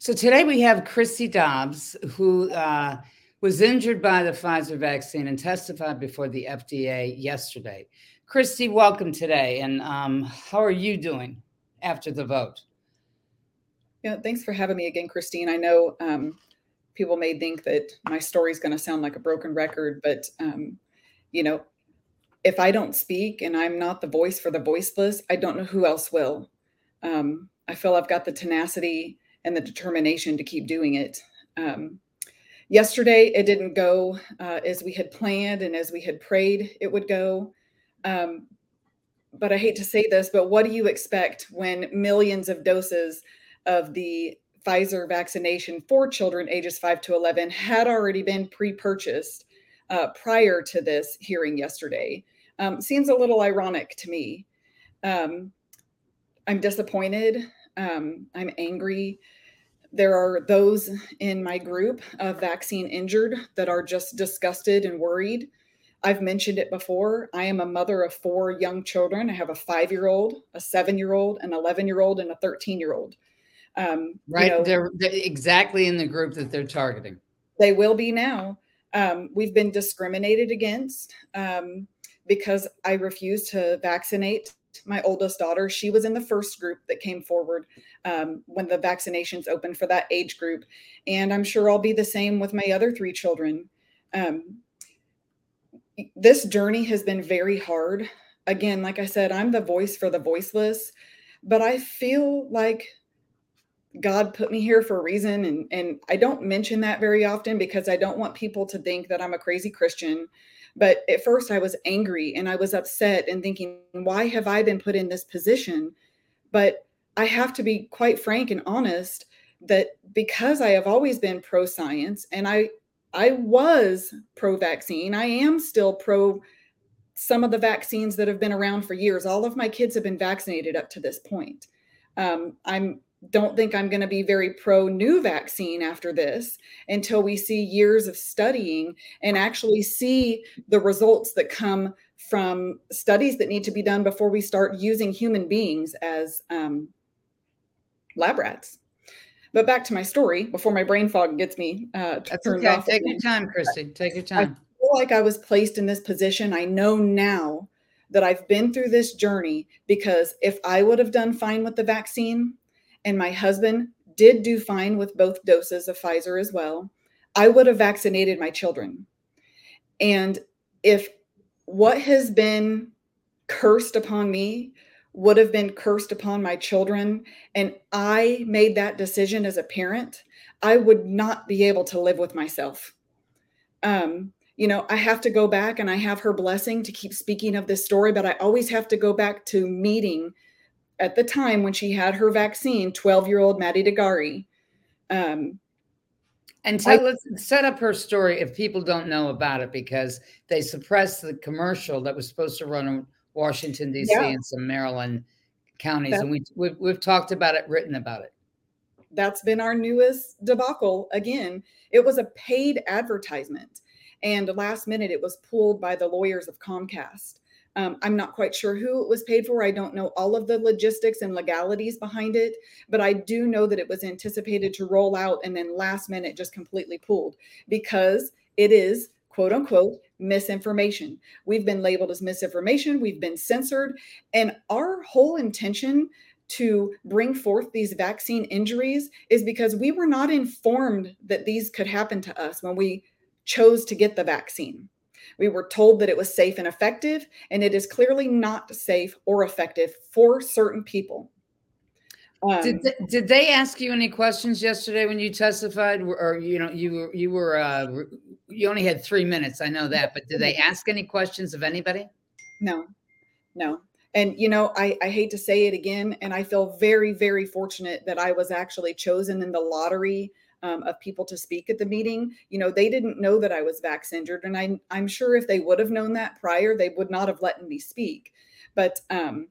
So today we have Kristi Dobbs, who uh, was injured by the Pfizer vaccine and testified before the FDA yesterday. Kristi, welcome today. And um, how are you doing after the vote? Yeah, thanks for having me again, Christine. I know um, people may think that my story is going to sound like a broken record, but um, you know, if I don't speak and I'm not the voice for the voiceless, I don't know who else will. Um, I feel I've got the tenacity and the determination to keep doing it. Um, yesterday, it didn't go uh, as we had planned and as we had prayed it would go. Um, but I hate to say this, but what do you expect when millions of doses of the Pfizer vaccination for children ages 5 to 11 had already been pre purchased uh, prior to this hearing yesterday? Um, seems a little ironic to me. Um, I'm disappointed. Um, I'm angry. There are those in my group of vaccine injured that are just disgusted and worried. I've mentioned it before. I am a mother of four young children. I have a five year old, a seven year old, an 11 year old, and a 13 year old. Um, right. You know, they're, they're, exactly in the group that they're targeting. They will be now. Um, we've been discriminated against um, because I refuse to vaccinate my oldest daughter. She was in the first group that came forward um, when the vaccinations opened for that age group. And I'm sure I'll be the same with my other three children. Um, this journey has been very hard. Again, like I said, I'm the voice for the voiceless, but I feel like God put me here for a reason. And, and I don't mention that very often because I don't want people to think that I'm a crazy Christian but at first, I was angry and I was upset and thinking, why have I been put in this position? But I have to be quite frank and honest that because I have always been pro science and I I was pro vaccine, I am still pro some of the vaccines that have been around for years. All of my kids have been vaccinated up to this point. Um, I'm don't think I'm going to be very pro new vaccine after this until we see years of studying and actually see the results that come from studies that need to be done before we start using human beings as um, lab rats. But back to my story before my brain fog gets me uh, That's turned okay. off. Take your time, Kristi. Take your time. I feel like I was placed in this position. I know now that I've been through this journey because if I would have done fine with the vaccine, and my husband did do fine with both doses of Pfizer as well, I would have vaccinated my children. And if what has been cursed upon me would have been cursed upon my children, and I made that decision as a parent, I would not be able to live with myself. Um, you know, I have to go back and I have her blessing to keep speaking of this story, but I always have to go back to meeting at the time when she had her vaccine, 12 year old Maddie de Garay. Um, and tell I, us, set up her story if people don't know about it because they suppressed the commercial that was supposed to run in Washington, D.C. Yeah. and some Maryland counties. and we, we've, we've talked about it, written about it. That's been our newest debacle. Again, it was a paid advertisement. And last minute, it was pulled by the lawyers of Comcast. Um, I'm not quite sure who it was paid for. I don't know all of the logistics and legalities behind it, but I do know that it was anticipated to roll out and then last minute just completely pulled because it is quote unquote misinformation. We've been labeled as misinformation, we've been censored, and our whole intention to bring forth these vaccine injuries is because we were not informed that these could happen to us when we chose to get the vaccine. We were told that it was safe and effective, and it is clearly not safe or effective for certain people. Um, did, they, did they ask you any questions yesterday when you testified, or you know you were you were uh, you only had three minutes? I know that, but did they ask any questions of anybody? No, no. And you know, I, I hate to say it again, and I feel very very fortunate that I was actually chosen in the lottery um, of people to speak at the meeting. You know, they didn't know that I was vax injured, and I, I'm sure if they would have known that prior, they would not have let me speak. But um,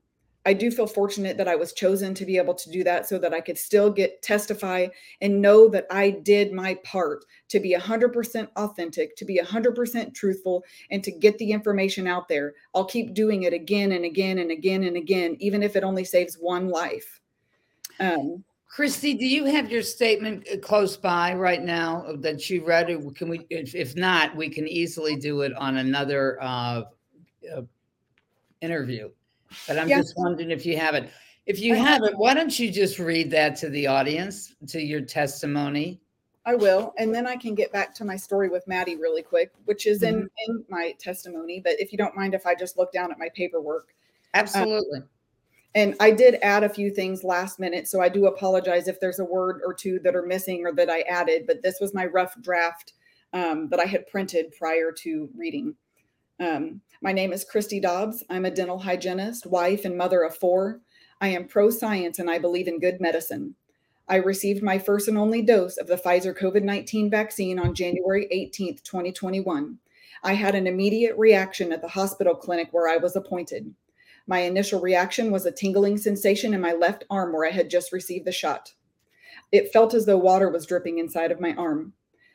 I do feel fortunate that I was chosen to be able to do that so that I could still get testify and know that I did my part to be 100% authentic, to be 100% truthful, and to get the information out there. I'll keep doing it again and again and again and again, even if it only saves one life. Um, Kristi, do you have your statement uh, close by right now that you read? Can we, if, if not, we can easily do it on another uh, uh, interview. But I'm yeah. just wondering if you have it. If you I have it, why don't you just read that to the audience, to your testimony? I will, and then I can get back to my story with Maddie really quick, which is in mm-hmm. in my testimony. But if you don't mind, if I just look down at my paperwork, absolutely. Um, and I did add a few things last minute, so I do apologize if there's a word or two that are missing or that I added. But this was my rough draft um, that I had printed prior to reading. Um, my name is Kristi Dobbs. I'm a dental hygienist, wife, and mother of four. I am pro science and I believe in good medicine. I received my first and only dose of the Pfizer COVID 19 vaccine on January 18th, 2021. I had an immediate reaction at the hospital clinic where I was appointed. My initial reaction was a tingling sensation in my left arm where I had just received the shot. It felt as though water was dripping inside of my arm.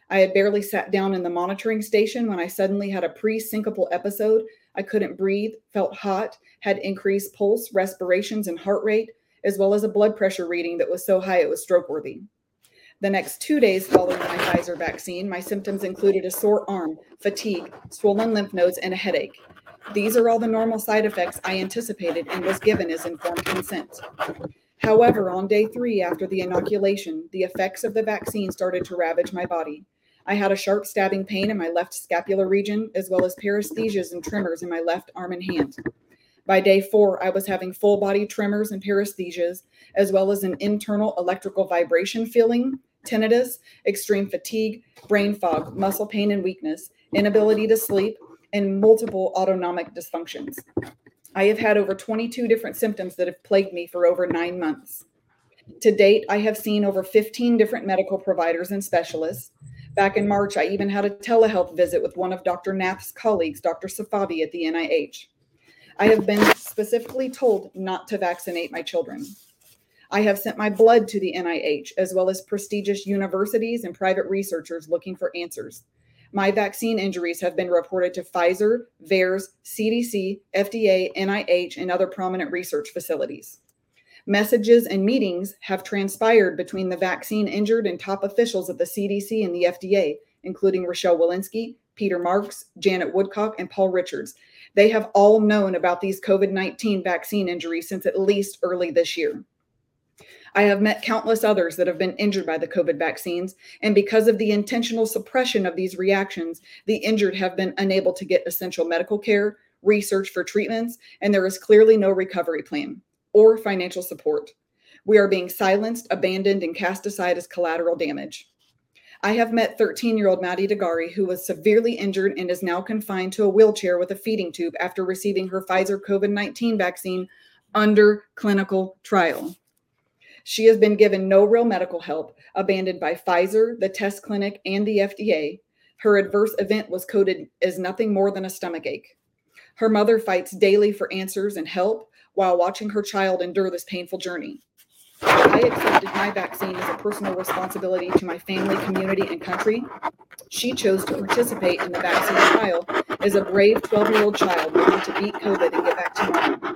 I had barely sat down in the monitoring station when I suddenly had a pre syncopal episode I couldn't breathe, felt hot, had increased pulse, respirations, and heart rate, as well as a blood pressure reading that was so high it was stroke worthy. The next two days following my Pfizer vaccine, my symptoms included a sore arm, fatigue, swollen lymph nodes, and a headache. These are all the normal side effects I anticipated and was given as informed consent. However, on day three after the inoculation, the effects of the vaccine started to ravage my body. I had a sharp stabbing pain in my left scapular region, as well as paresthesias and tremors in my left arm and hand. By day four, I was having full body tremors and paresthesias, as well as an internal electrical vibration feeling, tinnitus, extreme fatigue, brain fog, muscle pain and weakness, inability to sleep, and multiple autonomic dysfunctions. I have had over 22 different symptoms that have plagued me for over nine months. To date, I have seen over 15 different medical providers and specialists. Back in March, I even had a telehealth visit with one of Dr. Nath's colleagues, Dr. Safavi at the NIH. I have been specifically told not to vaccinate my children. I have sent my blood to the NIH, as well as prestigious universities and private researchers looking for answers. My vaccine injuries have been reported to Pfizer, VAERS, CDC, FDA, NIH, and other prominent research facilities. Messages and meetings have transpired between the vaccine injured and top officials of the CDC and the FDA, including Rochelle Walensky, Peter Marks, Janet Woodcock, and Paul Richards. They have all known about these COVID 19 vaccine injuries since at least early this year. I have met countless others that have been injured by the COVID vaccines, and because of the intentional suppression of these reactions, the injured have been unable to get essential medical care, research for treatments, and there is clearly no recovery plan or financial support. We are being silenced, abandoned, and cast aside as collateral damage. I have met 13 year old Maddie de Garay, who was severely injured and is now confined to a wheelchair with a feeding tube after receiving her Pfizer COVID 19 vaccine under clinical trial. She has been given no real medical help, abandoned by Pfizer, the test clinic, and the FDA. Her adverse event was coded as nothing more than a stomach ache. Her mother fights daily for answers and help, while watching her child endure this painful journey. I accepted my vaccine as a personal responsibility to my family, community, and country. She chose to participate in the vaccine trial as a brave 12 year old child looking to beat COVID and get back to normal.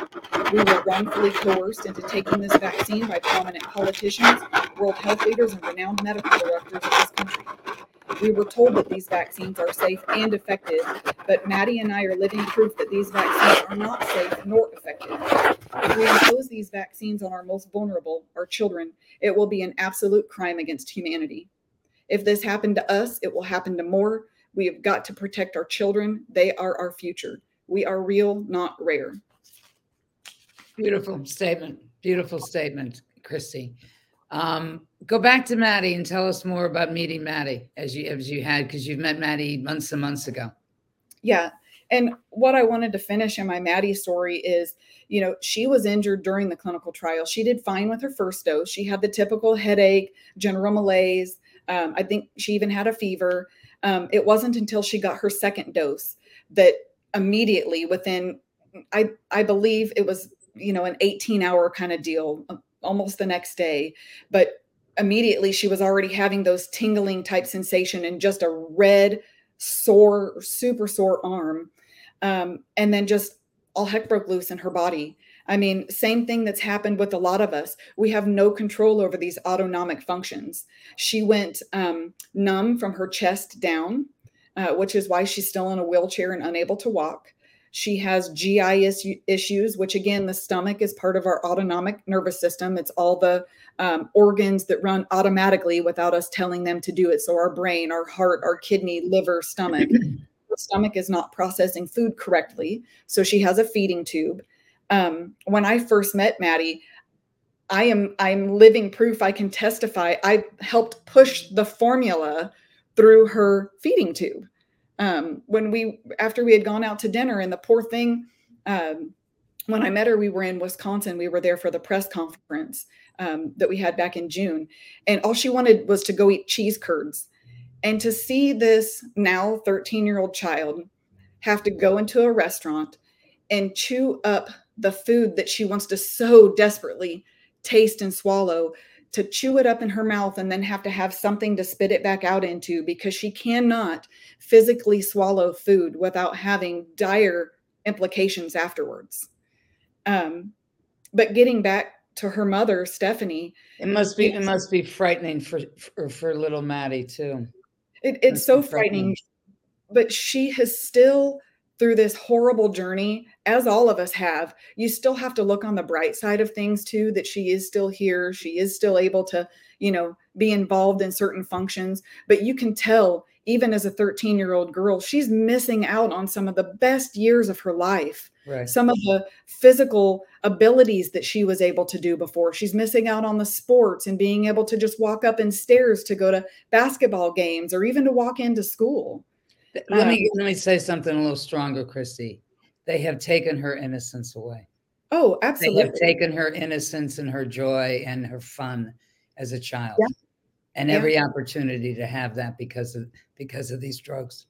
We were wrongfully coerced into taking this vaccine by prominent politicians, world health leaders, and renowned medical directors of this country. We were told that these vaccines are safe and effective, but Maddie and I are living proof that these vaccines are not safe nor effective. If we impose these vaccines on our most vulnerable, our children, it will be an absolute crime against humanity. If this happened to us, it will happen to more. We have got to protect our children. They are our future. We are real, not rare. Beautiful statement. Beautiful statement, Kristi. Um, go back to Maddie and tell us more about meeting Maddie as you as you had because you've met Maddie months and months ago. Yeah. And what I wanted to finish in my Maddie story is, you know, she was injured during the clinical trial. She did fine with her first dose. She had the typical headache, general malaise. Um, I think she even had a fever. Um, it wasn't until she got her second dose that immediately within, I I believe it was you know an 18 hour kind of deal almost the next day. But immediately she was already having those tingling type sensation and just a red, sore, super sore arm. Um, and then just all heck broke loose in her body. I mean, same thing that's happened with a lot of us. We have no control over these autonomic functions. She went um, numb from her chest down, uh, which is why she's still in a wheelchair and unable to walk. She has GI issues, which again, the stomach is part of our autonomic nervous system. It's all the um, organs that run automatically without us telling them to do it. So, our brain, our heart, our kidney, liver, stomach. Stomach is not processing food correctly. So, she has a feeding tube. Um, when I first met Maddie, I am I'm living proof I can testify. I helped push the formula through her feeding tube um, when we after we had gone out to dinner and the poor thing um, when i met her we were in wisconsin we were there for the press conference um, that we had back in june and all she wanted was to go eat cheese curds and to see this now 13 year old child have to go into a restaurant and chew up the food that she wants to so desperately taste and swallow to chew it up in her mouth and then have to have something to spit it back out into because she cannot physically swallow food without having dire implications afterwards. Um, but getting back to her mother, Stephanie, it must be it must be frightening for for, for little Maddie too. It, it's so frightening, but she has still through this horrible journey, as all of us have, you still have to look on the bright side of things too, that she is still here. She is still able to, you know, be involved in certain functions. But you can tell, even as a 13 year old girl, she's missing out on some of the best years of her life. Right. Some of the physical abilities that she was able to do before. She's missing out on the sports and being able to just walk up in stairs to go to basketball games or even to walk into school. Let me um, let me say something a little stronger, Kristi. They have taken her innocence away. Oh, absolutely. They have taken her innocence and her joy and her fun as a child. Yeah. And yeah. every opportunity to have that because of because of these drugs.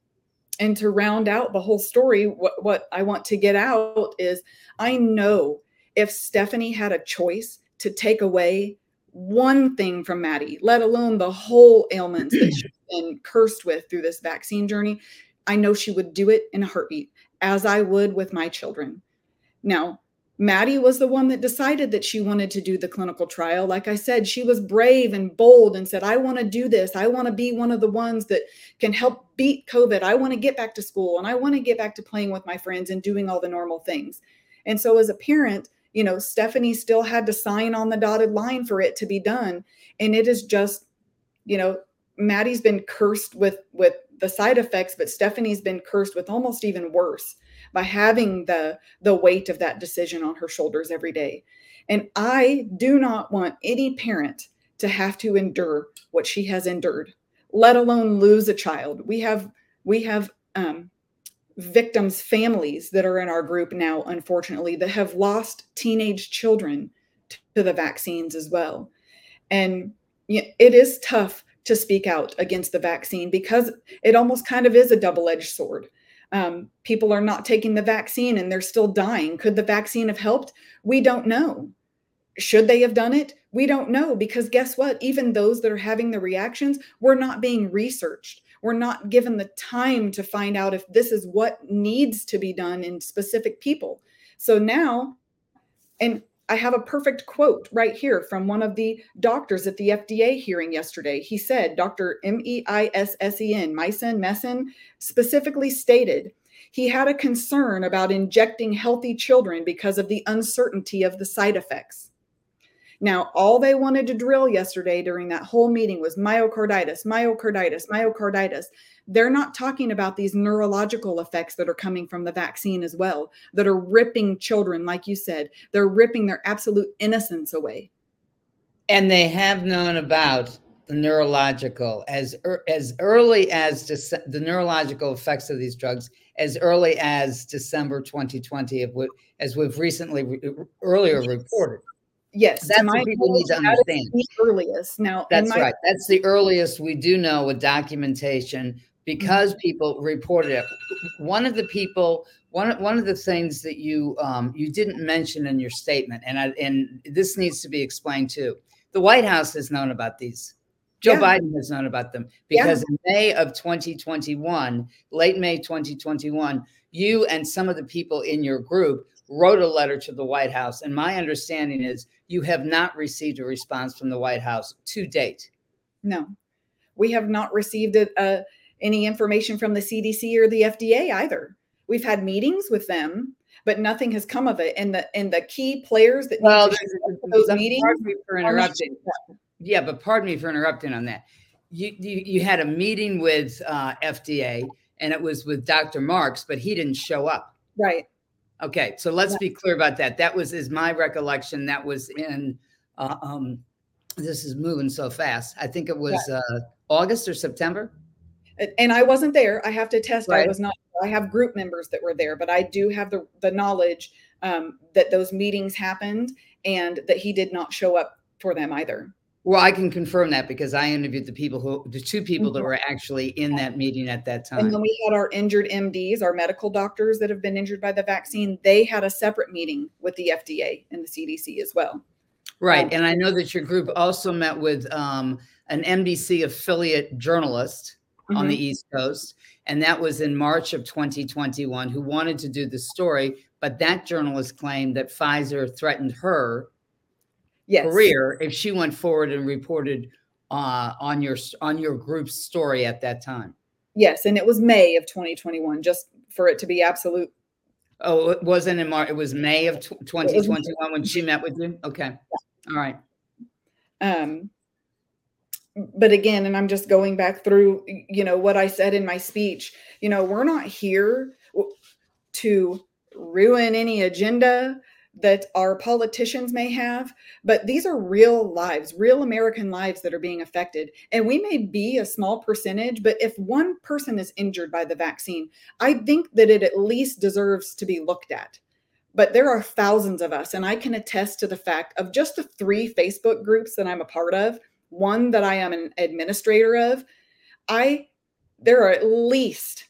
And to round out the whole story, what, what I want to get out is I know if Stephanie had a choice to take away one thing from Maddie, let alone the whole ailments that she's been cursed with through this vaccine journey, I know she would do it in a heartbeat, as I would with my children. Now, Maddie was the one that decided that she wanted to do the clinical trial. Like I said, she was brave and bold and said, I want to do this. I want to be one of the ones that can help beat COVID. I want to get back to school and I want to get back to playing with my friends and doing all the normal things. And so, as a parent, you know, Stephanie still had to sign on the dotted line for it to be done. And it is just, you know, Maddie's been cursed with with the side effects, but Stephanie's been cursed with almost even worse by having the the weight of that decision on her shoulders every day. And I do not want any parent to have to endure what she has endured, let alone lose a child. We have we have um, victims' families that are in our group now, unfortunately, that have lost teenage children to the vaccines as well. And it is tough to speak out against the vaccine because it almost kind of is a double edged sword. Um, people are not taking the vaccine and they're still dying. Could the vaccine have helped? We don't know. Should they have done it? We don't know because guess what? Even those that are having the reactions were not being researched we're not given the time to find out if this is what needs to be done in specific people. So now, and I have a perfect quote right here from one of the doctors at the FDA hearing yesterday. He said, Dr. M E I S S E N, Meisen, Messen, specifically stated he had a concern about injecting healthy children because of the uncertainty of the side effects. Now, all they wanted to drill yesterday during that whole meeting was myocarditis, myocarditis, myocarditis. They're not talking about these neurological effects that are coming from the vaccine as well, that are ripping children, like you said, they're ripping their absolute innocence away. And they have known about the neurological as er, as early as Dece- the neurological effects of these drugs as early as December 2020, as we've recently re- earlier reported. Yes, that's what people need to understand. The earliest now. That's my- right. That's the earliest we do know with documentation because mm-hmm. people reported it. One of the people, one one of the things that you um, you didn't mention in your statement, and I, and this needs to be explained too. The White House has known about these. Joe yeah. Biden has known about them because yeah. in May of 2021, late May 2021, you and some of the people in your group wrote a letter to the White House. And my understanding is you have not received a response from the White House to date. No, we have not received a, uh, any information from the CDC or the FDA either. We've had meetings with them, but nothing has come of it. And the and the key players that well, those meetings. Me for interrupting. Yeah, but pardon me for interrupting on that. You you, you had a meeting with uh, FDA, and it was with Dr. Marks, but he didn't show up. Right. Okay, so let's be clear about that. That was is my recollection. That was in. Uh, um, this is moving so fast. I think it was yeah. uh, August or September. And I wasn't there. I have to test. Right. I was not. I have group members that were there, but I do have the the knowledge um, that those meetings happened and that he did not show up for them either. Well, I can confirm that because I interviewed the people who, the two people that mm-hmm. were actually in that meeting at that time. And then we had our injured MDs, our medical doctors that have been injured by the vaccine. They had a separate meeting with the FDA and the CDC as well. Right. Um, and I know that your group also met with um, an NBC affiliate journalist mm-hmm. on the mm-hmm. East Coast. And that was in March of 2021 who wanted to do the story. But that journalist claimed that Pfizer threatened her yes. career if she went forward and reported uh, on your on your group's story at that time. Yes, and it was May of 2021, just for it to be absolute. Oh, it wasn't in March. It was May of 2021 when she met with you. Okay, yeah. all right. Um, but again, and I'm just going back through, you know, what I said in my speech. You know, we're not here to ruin any agenda that our politicians may have, but these are real lives, real American lives that are being affected. And we may be a small percentage, but if one person is injured by the vaccine, I think that it at least deserves to be looked at. But there are thousands of us, and I can attest to the fact of just the three Facebook groups that I'm a part of, one that I am an administrator of, I there are at least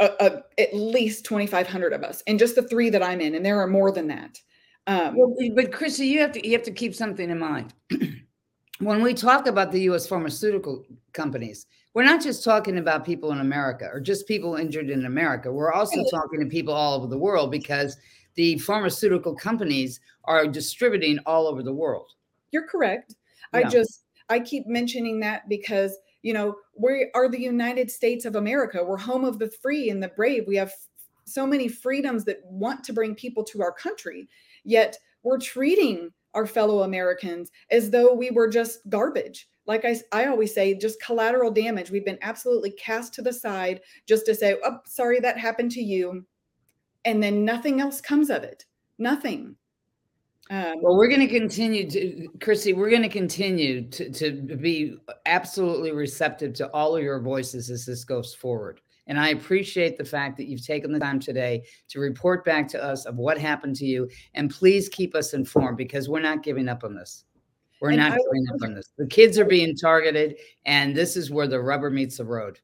a, a, at least 2,500 of us, and just the three that I'm in, and there are more than that. Um, well, but Chrissy, you have to you have to keep something in mind. when we talk about the U.S. pharmaceutical companies, we're not just talking about people in America or just people injured in America. We're also talking to people all over the world because the pharmaceutical companies are distributing all over the world. You're correct. Yeah. I just I keep mentioning that because you know, we are the United States of America. We're home of the free and the brave. We have so many freedoms that want to bring people to our country. Yet we're treating our fellow Americans as though we were just garbage. Like I, I always say, just collateral damage. We've been absolutely cast to the side just to say, oh, sorry, that happened to you. And then nothing else comes of it. Nothing. Um, well, we're going to continue to, Chrissy, we're going to continue to, to be absolutely receptive to all of your voices as this goes forward. And I appreciate the fact that you've taken the time today to report back to us of what happened to you. And please keep us informed because we're not giving up on this. We're not giving up on this. The kids are being targeted, and this is where the rubber meets the road.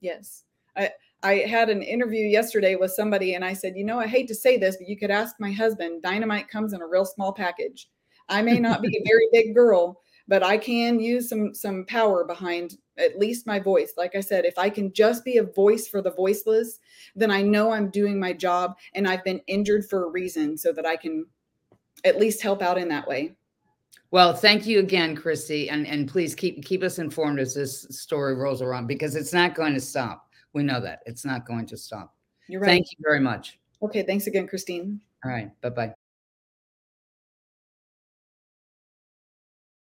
Yes. I, I had an interview yesterday with somebody and I said, you know, I hate to say this, but you could ask my husband, dynamite comes in a real small package. I may not be a very big girl, but I can use some some power behind at least my voice. Like I said, if I can just be a voice for the voiceless, then I know I'm doing my job and I've been injured for a reason so that I can at least help out in that way. Well, thank you again, Kristi, and and please keep keep us informed as this story rolls around because it's not going to stop. We know that it's not going to stop. You're right. Thank you very much. Okay. Thanks again, Christine. All right. Bye bye.